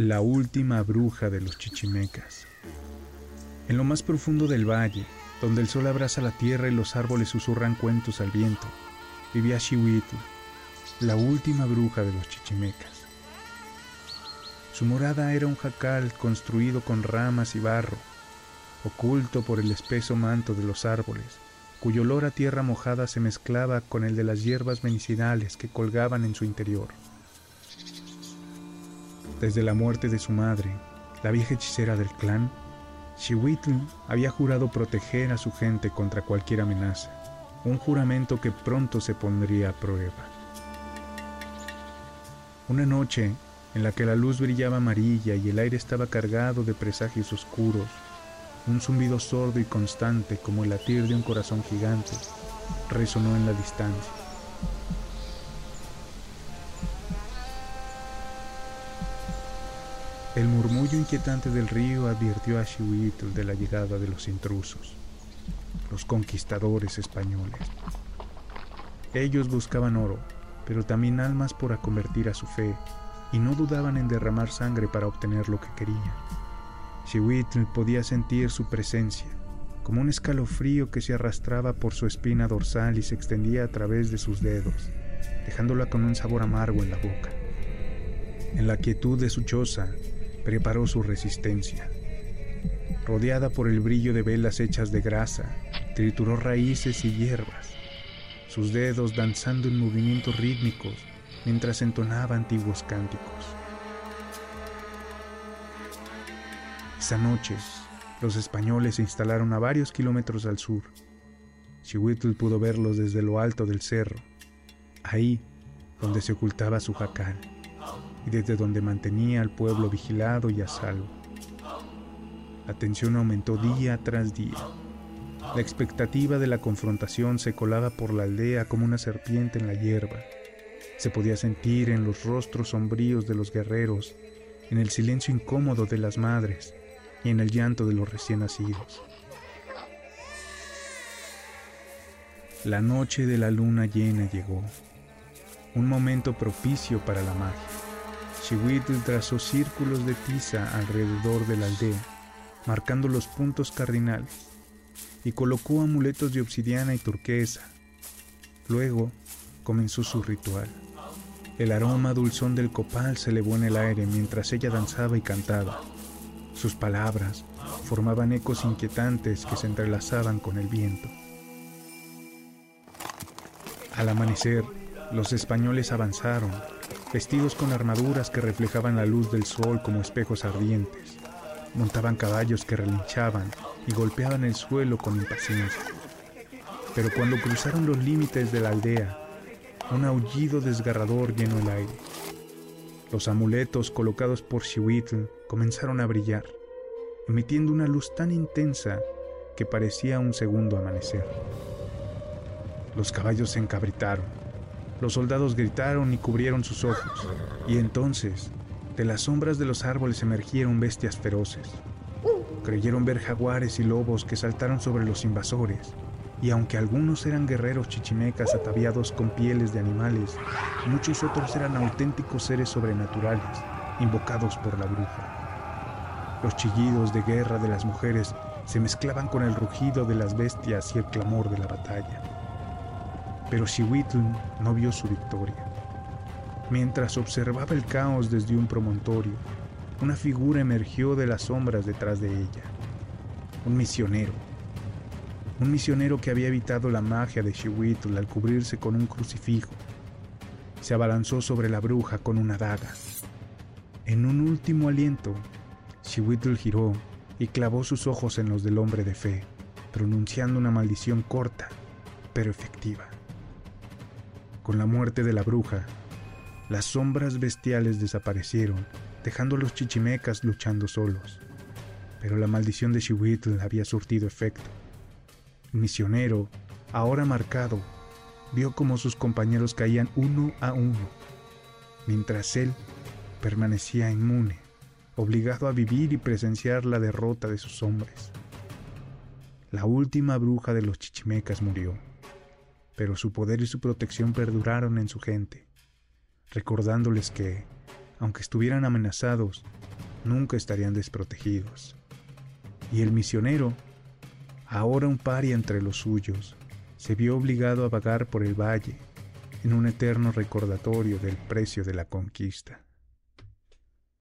La última bruja de los chichimecas. En lo más profundo del valle, donde el sol abraza la tierra y los árboles susurran cuentos al viento, vivía Xihuitl, la última bruja de los chichimecas. Su morada era un jacal construido con ramas y barro, oculto por el espeso manto de los árboles, cuyo olor a tierra mojada se mezclaba con el de las hierbas medicinales que colgaban en su interior. Desde la muerte de su madre, la vieja hechicera del clan, Xihuitl había jurado proteger a su gente contra cualquier amenaza, un juramento que pronto se pondría a prueba. Una noche, en la que la luz brillaba amarilla y el aire estaba cargado de presagios oscuros, un zumbido sordo y constante como el latir de un corazón gigante resonó en la distancia. El murmullo inquietante del río advirtió a Xihuitl de la llegada de los intrusos, los conquistadores españoles. Ellos buscaban oro, pero también almas por convertir a su fe, y no dudaban en derramar sangre para obtener lo que querían. Xihuitl podía sentir su presencia, como un escalofrío que se arrastraba por su espina dorsal y se extendía a través de sus dedos, dejándola con un sabor amargo en la boca. En la quietud de su choza, preparó su resistencia. Rodeada por el brillo de velas hechas de grasa, trituró raíces y hierbas, sus dedos danzando en movimientos rítmicos mientras entonaba antiguos cánticos. Esa noche, los españoles se instalaron a varios kilómetros al sur. Chihuitl pudo verlos desde lo alto del cerro, ahí donde se ocultaba su jacal y desde donde mantenía al pueblo vigilado y a salvo. La tensión aumentó día tras día. La expectativa de la confrontación se colaba por la aldea como una serpiente en la hierba. Se podía sentir en los rostros sombríos de los guerreros, en el silencio incómodo de las madres y en el llanto de los recién nacidos. La noche de la luna llena llegó, un momento propicio para la magia. Chihuitl trazó círculos de tiza alrededor de la aldea, marcando los puntos cardinales, y colocó amuletos de obsidiana y turquesa. Luego comenzó su ritual. El aroma dulzón del copal se elevó en el aire mientras ella danzaba y cantaba. Sus palabras formaban ecos inquietantes que se entrelazaban con el viento. Al amanecer, los españoles avanzaron, vestidos con armaduras que reflejaban la luz del sol como espejos ardientes. Montaban caballos que relinchaban y golpeaban el suelo con impaciencia. Pero cuando cruzaron los límites de la aldea, un aullido desgarrador llenó el aire. Los amuletos colocados por Xihuitl comenzaron a brillar, emitiendo una luz tan intensa que parecía un segundo amanecer. Los caballos se encabritaron, los soldados gritaron y cubrieron sus ojos, y entonces, de las sombras de los árboles emergieron bestias feroces. Creyeron ver jaguares y lobos que saltaron sobre los invasores, y aunque algunos eran guerreros chichimecas ataviados con pieles de animales, muchos otros eran auténticos seres sobrenaturales, invocados por la bruja. Los chillidos de guerra de las mujeres se mezclaban con el rugido de las bestias y el clamor de la batalla. Pero Xihuitl no vio su victoria. Mientras observaba el caos desde un promontorio, una figura emergió de las sombras detrás de ella. Un misionero. Un misionero que había evitado la magia de Xihuitl al cubrirse con un crucifijo. Se abalanzó sobre la bruja con una daga. En un último aliento, Xihuitl giró y clavó sus ojos en los del hombre de fe, pronunciando una maldición corta, pero efectiva. Con la muerte de la bruja, las sombras bestiales desaparecieron, dejando a los chichimecas luchando solos. Pero la maldición de Xihuitl había surtido efecto. Misionero, ahora marcado, vio como sus compañeros caían uno a uno, mientras él permanecía inmune, obligado a vivir y presenciar la derrota de sus hombres. La última bruja de los chichimecas murió pero su poder y su protección perduraron en su gente, recordándoles que, aunque estuvieran amenazados, nunca estarían desprotegidos. Y el misionero, ahora un paria entre los suyos, se vio obligado a vagar por el valle en un eterno recordatorio del precio de la conquista.